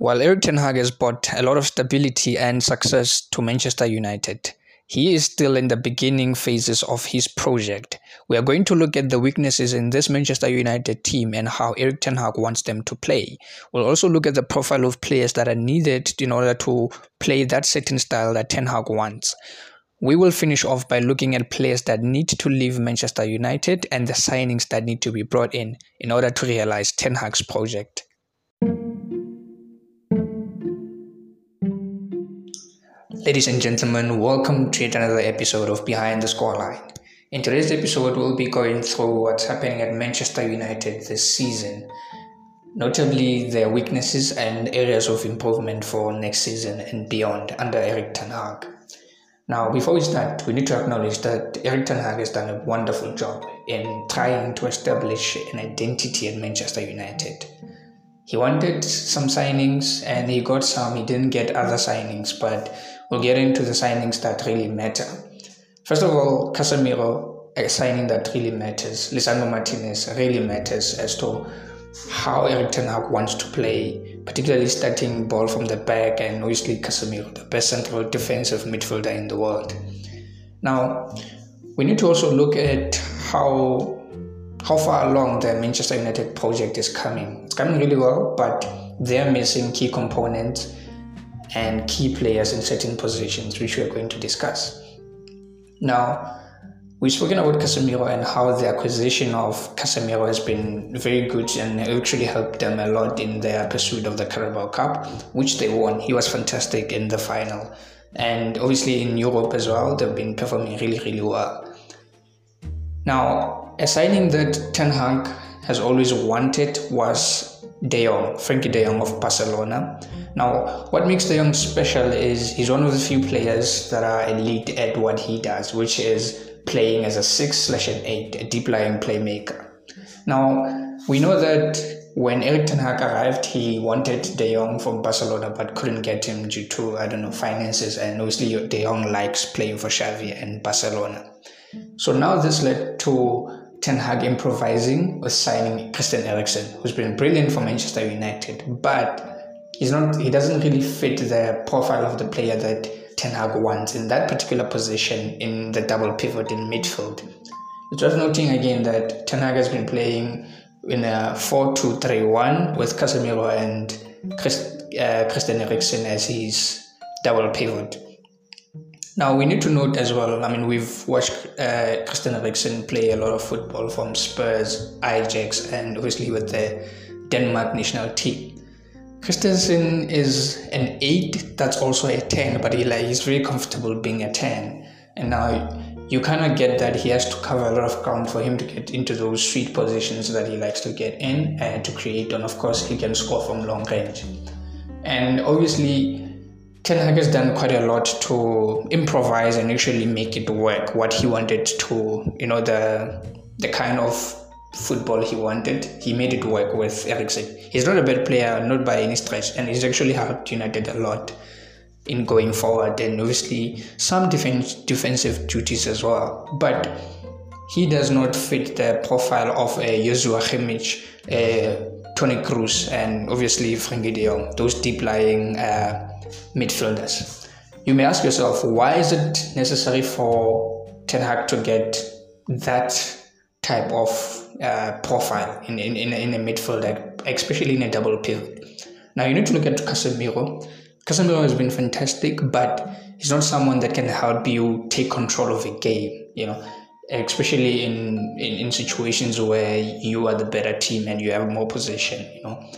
While Erik Ten Hag has brought a lot of stability and success to Manchester United, he is still in the beginning phases of his project. We are going to look at the weaknesses in this Manchester United team and how Erik Ten Hag wants them to play. We'll also look at the profile of players that are needed in order to play that certain style that Ten Hag wants. We will finish off by looking at players that need to leave Manchester United and the signings that need to be brought in in order to realize Ten Hag's project. Ladies and gentlemen, welcome to yet another episode of Behind the Scoreline. In today's episode, we'll be going through what's happening at Manchester United this season, notably their weaknesses and areas of improvement for next season and beyond under Erik Ten Hag. Now, before we start, we need to acknowledge that Erik Ten Hag has done a wonderful job in trying to establish an identity at Manchester United. He wanted some signings and he got some, he didn't get other signings, but we'll get into the signings that really matter. First of all, Casemiro, a signing that really matters. Lisandro Martinez really matters as to how Erik Ten Hag wants to play, particularly starting ball from the back and obviously Casemiro, the best central defensive midfielder in the world. Now, we need to also look at how how far along the Manchester United project is coming. It's coming really well, but they're missing key components and key players in certain positions, which we're going to discuss. Now, we've spoken about Casemiro and how the acquisition of Casemiro has been very good and actually helped them a lot in their pursuit of the Carabao Cup, which they won. He was fantastic in the final. And obviously in Europe as well, they've been performing really, really well. Now, a signing that Ten Hag has always wanted was De Jong, Frenkie De Jong of Barcelona. Now, what makes De Jong special is he's one of the few players that are elite at what he does, which is playing as a six slash an eight, a deep lying playmaker. Now, we know that when Erik Ten Hag arrived, he wanted De Jong from Barcelona but couldn't get him due to, I don't know, finances. And obviously, De Jong likes playing for Xavi and Barcelona. So now this led to Ten Hag improvising with signing Christian Eriksen, who's been brilliant for Manchester United, but he's not. He doesn't really fit the profile of the player that Ten Hag wants in that particular position in the double pivot in midfield. It's worth noting again that Ten Hag has been playing in a 4-2-3-1 with Casemiro and Christ, uh, Christian Eriksen as his double pivot. Now we need to note as well. I mean, we've watched uh, Christian Eriksen play a lot of football from Spurs, Ajax, and obviously with the Denmark national team. Christensen is an eight. That's also a ten, but he like he's very comfortable being a ten. And now you kind of get that he has to cover a lot of ground for him to get into those sweet positions that he likes to get in and to create. And of course, he can score from long range. And obviously, Ten Hag has done quite a lot to improvise and actually make it work. What he wanted to, you know, the the kind of football he wanted, he made it work with Eriksen. He's not a bad player, not by any stretch, and he's actually helped United a lot in going forward and obviously some defense defensive duties as well. But he does not fit the profile of a Joshua Kimmich, a Toni Kroos, and obviously Frenkie de Jong, those deep lying. Uh, midfielders. You may ask yourself, why is it necessary for Ten Hag to get that type of uh, profile in, in, in, in a midfielder, especially in a double pivot? Now you need to look at Casemiro. Casemiro has been fantastic, but he's not someone that can help you take control of a game, you know, especially in, in, in situations where you are the better team and you have more possession, you know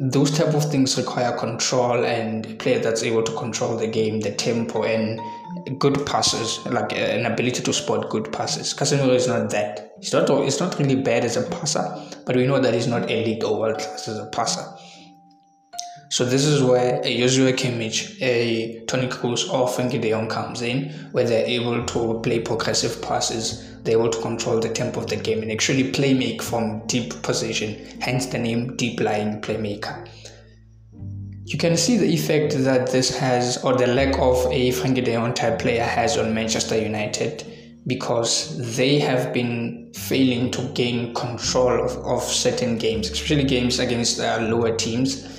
those type of things require control and a player that's able to control the game, the tempo, and good passes, like uh, an ability to spot good passes. Casemiro is not that. He's not. He's not really bad as a passer, but we know that he's not elite or world class as a passer. So this is where a Joshua Kimmich, a Toni Kroos, or Frenkie De Jong comes in, where they're able to play progressive passes, they're able to control the tempo of the game and actually play make from deep position, hence the name deep lying playmaker. You can see the effect that this has, or the lack of a Frenkie De Jong type player has on Manchester United, because they have been failing to gain control of, of certain games, especially games against uh, lower teams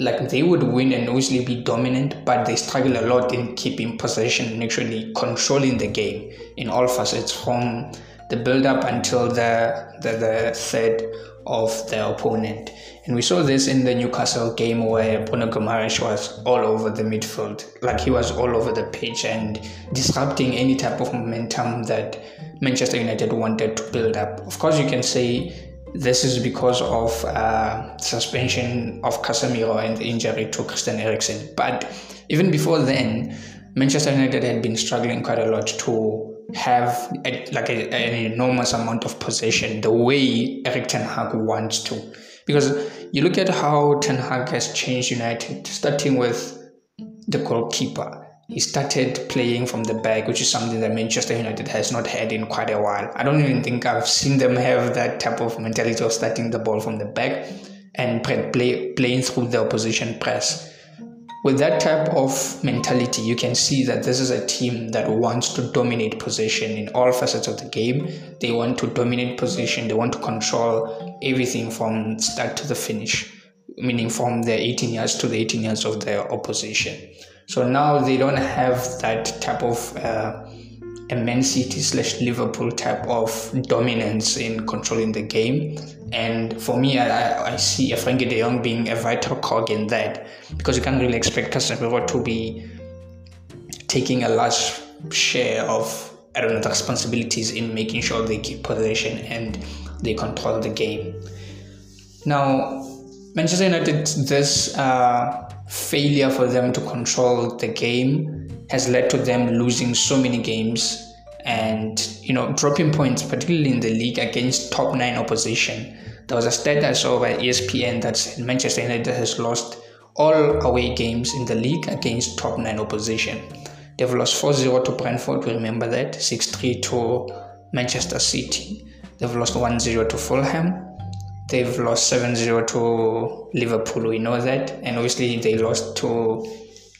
like they would win and obviously be dominant, but they struggle a lot in keeping possession and actually controlling the game in all facets from the build up until the, the, the third of the opponent. And we saw this in the Newcastle game where Bruno Guimaraes was all over the midfield, like he was all over the pitch and disrupting any type of momentum that Manchester United wanted to build up. Of course, you can say this is because of uh, suspension of Casemiro and injury to Christian Eriksen. But even before then, Manchester United had been struggling quite a lot to have a, like a, an enormous amount of possession the way Erik Ten Hag wants to. Because you look at how Ten Hag has changed United, starting with the goalkeeper. He started playing from the back, which is something that Manchester United has not had in quite a while. I don't even think I've seen them have that type of mentality of starting the ball from the back and play, playing through the opposition press with that type of mentality, you can see that this is a team that wants to dominate position in all facets of the game. They want to dominate position, they want to control everything from start to the finish, meaning from the 18 yards to the 18 yards of their opposition. So now they don't have that type of uh, Man City slash Liverpool type of dominance in controlling the game. And for me, I, I see a Frenkie de Jong being a vital cog in that because you can't really expect Casemiro to be taking a large share of I don't know the responsibilities in making sure they keep possession and they control the game. Now, Manchester United, this uh, failure for them to control the game has led to them losing so many games and you know dropping points, particularly in the league against top nine opposition. There was a stat I saw by ESPN that Manchester United has lost all away games in the league against top nine opposition. They've lost 4-0 to Brentford, we remember that, 6-3 to Manchester City. They've lost 1-0 to Fulham. They've lost 7-0 to Liverpool, we know that. And obviously they lost to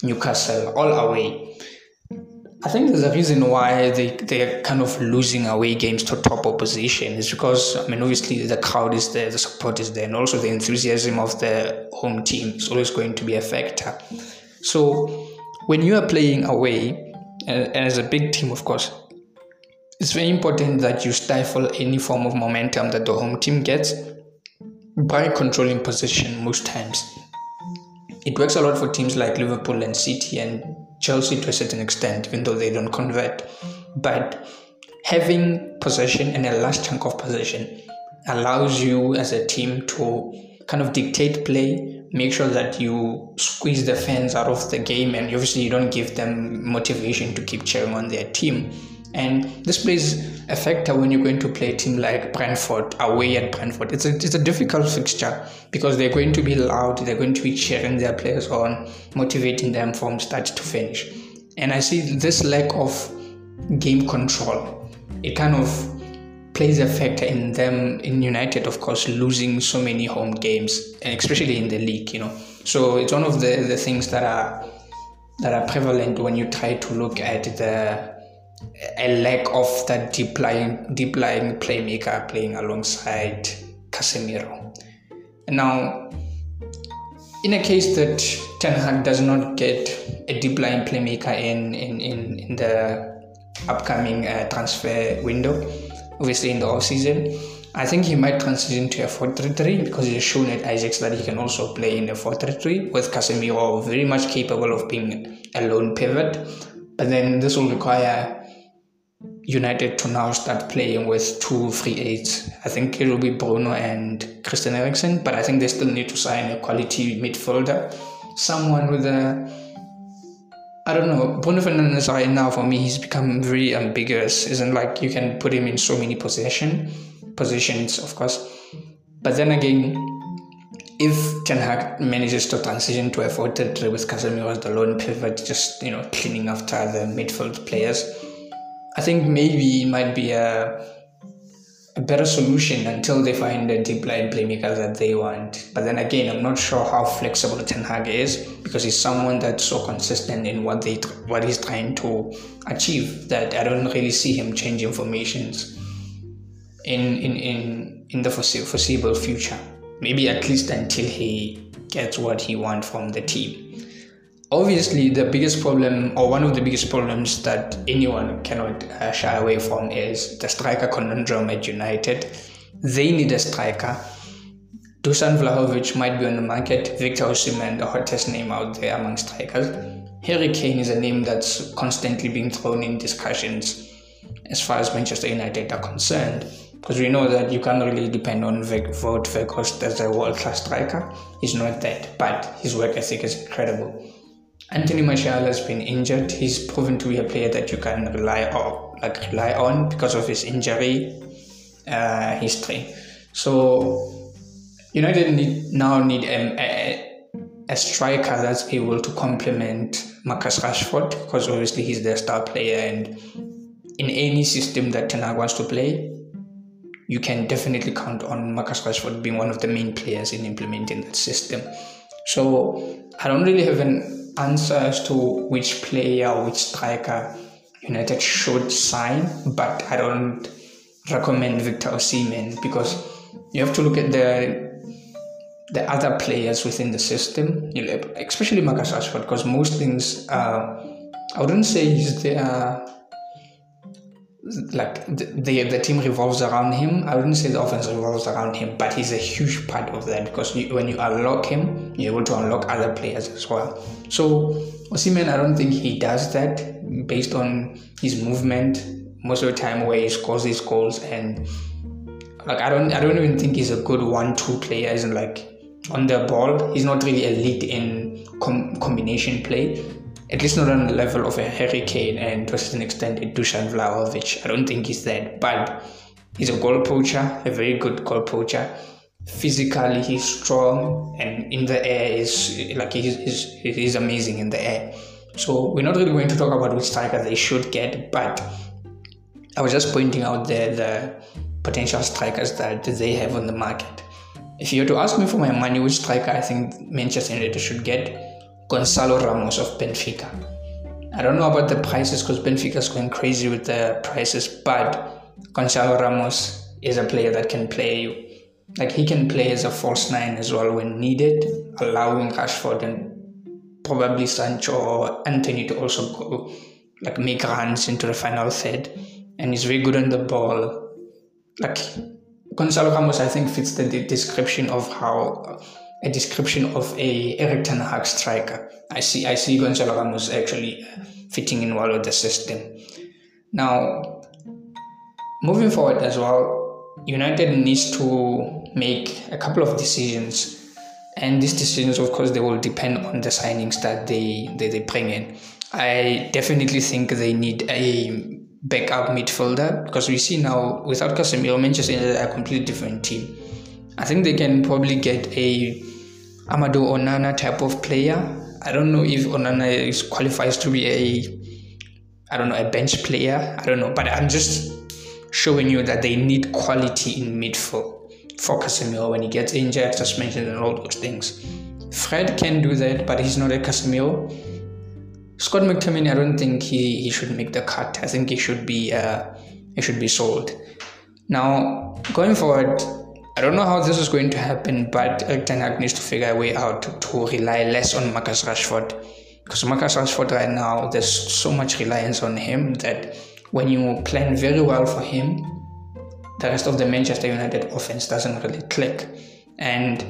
Newcastle all away. I think there's a reason why they, they're kind of losing away games to top opposition. Is because, I mean, obviously the crowd is there, the support is there, and also the enthusiasm of the home team is always going to be a factor. So when you are playing away, and as a big team, of course, it's very important that you stifle any form of momentum that the home team gets by controlling possession most times. It works a lot for teams like Liverpool and City and Chelsea to a certain extent, even though they don't convert. But having possession and a large chunk of possession allows you as a team to kind of dictate play, make sure that you squeeze the fans out of the game, and obviously you don't give them motivation to keep cheering on their team. And this plays a factor when you're going to play a team like Brentford away at Brentford. It's a, it's a difficult fixture because they're going to be loud, they're going to be cheering their players on, motivating them from start to finish. And I see this lack of game control. It kind of plays a factor in them in United, of course, losing so many home games, and especially in the league, you know. So it's one of the, the things that are that are prevalent when you try to look at the a lack of that deep lying deep lying playmaker playing alongside Casemiro. Now, in a case that Ten Hag does not get a deep lying playmaker in in, in, in the upcoming uh, transfer window, obviously in the off season, I think he might transition to a 4-3-3 because he's shown at Ajax that he can also play in a 4-3-3 with Casemiro very much capable of being a lone pivot. But then this will require United to now start playing with two free eights. I think it will be Bruno and Christian Eriksen, but I think they still need to sign a quality midfielder, someone with a I don't know. Bruno Fernandes right now for me he's become very ambiguous. Isn't like you can put him in so many position positions, of course. But then again, if Ten Hag manages to transition to a 4-3 with Casemiro as the lone pivot, just you know cleaning after the midfield players, I think maybe it might be a, a better solution until they find a deep lying playmaker that they want. But then again, I'm not sure how flexible Ten Hag is because he's someone that's so consistent in what they what he's trying to achieve that I don't really see him changing formations in in in, in the foreseeable future. maybe at least until he gets what he wants from the team. Obviously, the biggest problem, or one of the biggest problems that anyone cannot uh, shy away from, is the striker conundrum at United. They need a striker. Dusan Vlahovic might be on the market. Victor Osimhen, the hottest name out there among strikers. Harry Kane is a name that's constantly being thrown in discussions as far as Manchester United are concerned. Because we know that you can't really depend on Wout Weghorst as a world-class striker. He's not that, but his work ethic is incredible. Anthony Martial has been injured. He's proven to be a player that you can rely on, like rely on because of his injury uh, history. So United need, now need a, a, striker that's able to complement Marcus Rashford because obviously he's their star player and in any system that Ten Hag wants to play, you can definitely count on Marcus Rashford being one of the main players in implementing that system. So I don't really have an answer as to which player which striker United should sign, but I don't recommend Victor Osimhen because you have to look at the the other players within the system, especially Marcus Rashford, because most things, uh, I wouldn't say he's there like the, the, team revolves around him. I wouldn't say the offense revolves around him, but he's a huge part of that because you, when you unlock him, you're able to unlock other players as well. So Osimhen, I don't think he does that based on his movement most of the time where he scores his goals and like I don't I don't even think he's a good one-two player. Isn't like on the ball, he's not really elite in com- combination play at least not on the level of a Harry Kane and to a certain extent a Dusan Vlahovic. I don't think he's that, but he's a goal poacher, a very good goal poacher. Physically, he's strong, and in the air is like he's, he's, he's amazing in the air. So we're not really going to talk about which striker they should get, but I was just pointing out there the potential strikers that they have on the market. If you were to ask me for my money, which striker I think Manchester United should get, Gonzalo Ramos of Benfica. I don't know about the prices because Benfica is going crazy with the prices, but Gonzalo Ramos is a player that can play, like he can play as a false nine as well when needed, allowing Rashford and probably Sancho or Antony to also go, like make runs into the final third. And he's very good on the ball. Like Gonzalo Ramos, I think fits the description of how a description of a Erik Ten Hag striker. I see I see Gonzalo Ramos actually uh, fitting in well with the system. Now, moving forward as well, United needs to make a couple of decisions, and these decisions, of course, they will depend on the signings that they they, they bring in. I definitely think they need a backup midfielder because we see now without Casemiro, Manchester United are a completely different team. I think they can probably get a Amadou Onana type of player. I don't know if Onana is qualifies to be a I don't know a bench player. I don't know, but I'm just showing you that they need quality in midfield for Casemiro when he gets injured, suspension, and all those things. Fred can do that, but he's not a Casemiro. Scott McTominay, I don't think he, he should make the cut. I think he should be uh, he should be sold. Now going forward, I don't know how this is going to happen, but Erik Ten Hag needs to figure a way out to, to rely less on Marcus Rashford. Because Marcus Rashford right now, there's so much reliance on him that when you plan very well for him, the rest of the Manchester United offense doesn't really click. And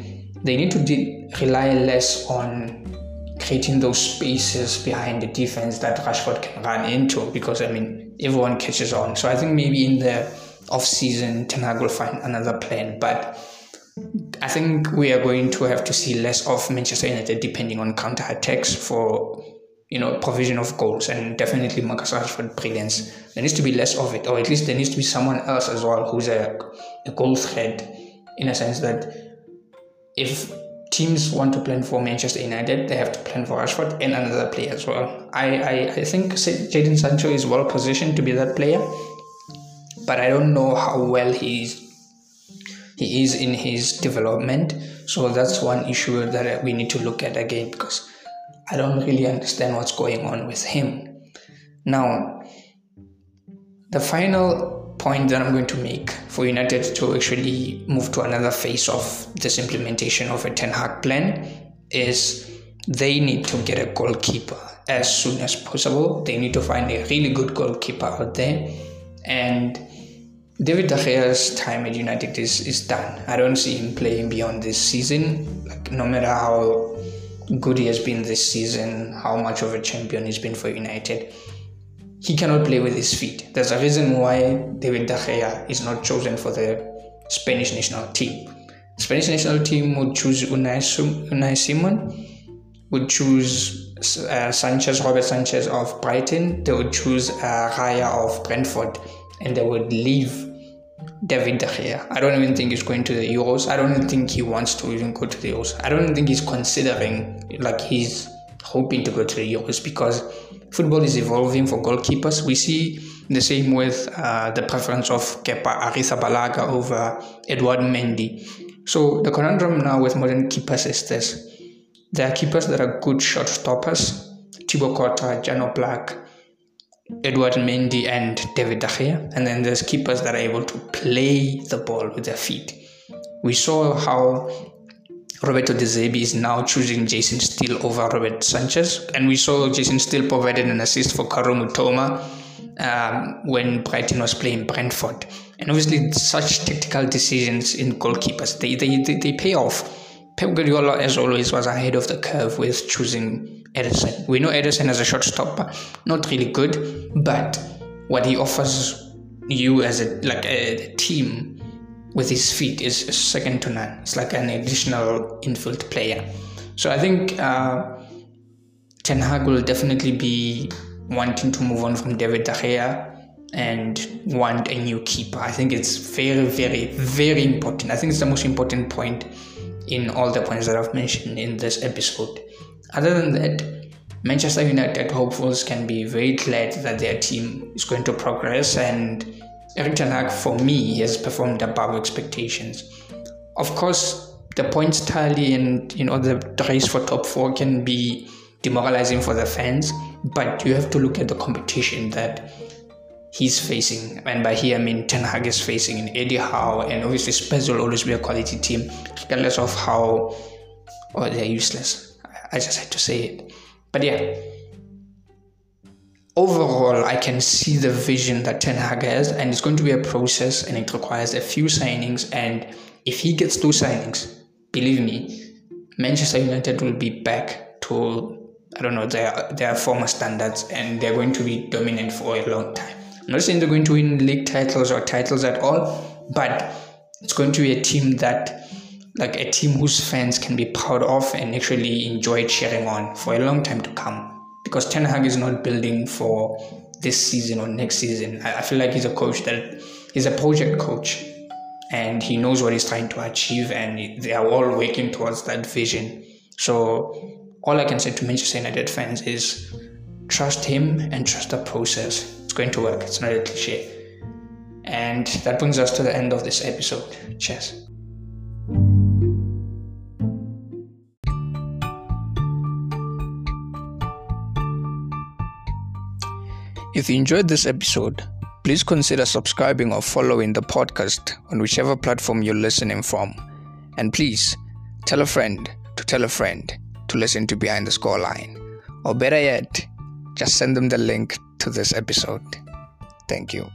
they need to de- rely less on creating those spaces behind the defense that Rashford can run into because, I mean, everyone catches on. So I think maybe in the off season, Ten Hag will find another plan. But I think we are going to have to see less of Manchester United depending on counter attacks for you know provision of goals and definitely Marcus Rashford brilliance. There needs to be less of it, or at least there needs to be someone else as well who's a, a goal threat in a sense that if teams want to plan for Manchester United, they have to plan for Rashford and another player as well. I, I, I think Jadon Sancho is well positioned to be that player but I don't know how well he's he is in his development. So that's one issue that we need to look at again because I don't really understand what's going on with him. Now, the final point that I'm going to make for United to actually move to another phase of this implementation of a Ten Hag plan is they need to get a goalkeeper as soon as possible. They need to find a really good goalkeeper out there. And David De Gea's time at United is, is done. I don't see him playing beyond this season. Like no matter how good he has been this season, how much of a champion he's been for United, he cannot play with his feet. There's a reason why David De Gea is not chosen for the Spanish national team. The Spanish national team would choose Unai, Unai Simon, would choose uh, Sanchez, Robert Sanchez of Brighton. They would choose uh, Raya of Brentford, and they would leave David De Gea. I don't even think he's going to the Euros. I don't think he wants to even go to the Euros. I don't think he's considering like he's hoping to go to the Euros because football is evolving for goalkeepers. We see the same with uh, the preference of Kepa Arrizabalaga over Edouard Mendy. So the conundrum now with modern keepers is this. There are keepers that are good shot stoppers. Thibaut Courtois, Jan Oblak, Edouard Mendy and David De Gea. And then there's keepers that are able to play the ball with their feet. We saw how Roberto De Zerbi is now choosing Jason Steele over Robert Sanchez. And we saw Jason Steele provided an assist for Kaoru Mitoma um, when Brighton was playing Brentford. And obviously, such tactical decisions in goalkeepers, they, they, they, they pay off. Pep Guardiola, as always, was ahead of the curve with choosing Ederson. We know Ederson as a shot stopper, not really good, but what he offers you as a like a team with his feet is second to none. It's like an additional infield player. So I think uh, Ten Hag will definitely be wanting to move on from David De Gea and want a new keeper. I think it's very, very, very important. I think it's the most important point in all the points that I've mentioned in this episode. Other than that, Manchester United hopefuls can be very glad that their team is going to progress and Erik Ten Hag, for me, has performed above expectations. Of course, the points tally and you know the race for top four can be demoralizing for the fans, but you have to look at the competition that he's facing, and by here I mean Ten Hag is facing in Eddie Howe, and obviously Spurs will always be a quality team, regardless of how or oh, they're useless. I just had to say it, but yeah overall, I can see the vision that Ten Hag has, and it's going to be a process and it requires a few signings. And if he gets those signings, believe me, Manchester United will be back to I don't know their their former standards, and they're going to be dominant for a long time. I'm not saying they're going to win league titles or titles at all, but it's going to be a team that like a team whose fans can be proud of and actually enjoy cheering on for a long time to come because Ten Hag is not building for this season or next season. I, feel like he's a coach that he's a project coach and he knows what he's trying to achieve and they are all working towards that vision. So all I can say to Manchester United fans is trust him and trust the process. It's going to work. It's not a cliche. And that brings us to the end of this episode. Cheers. If you enjoyed this episode, please consider subscribing or following the podcast on whichever platform you're listening from. And please tell a friend to tell a friend to listen to Behind the Scoreline. Or better yet, just send them the link to this episode. Thank you.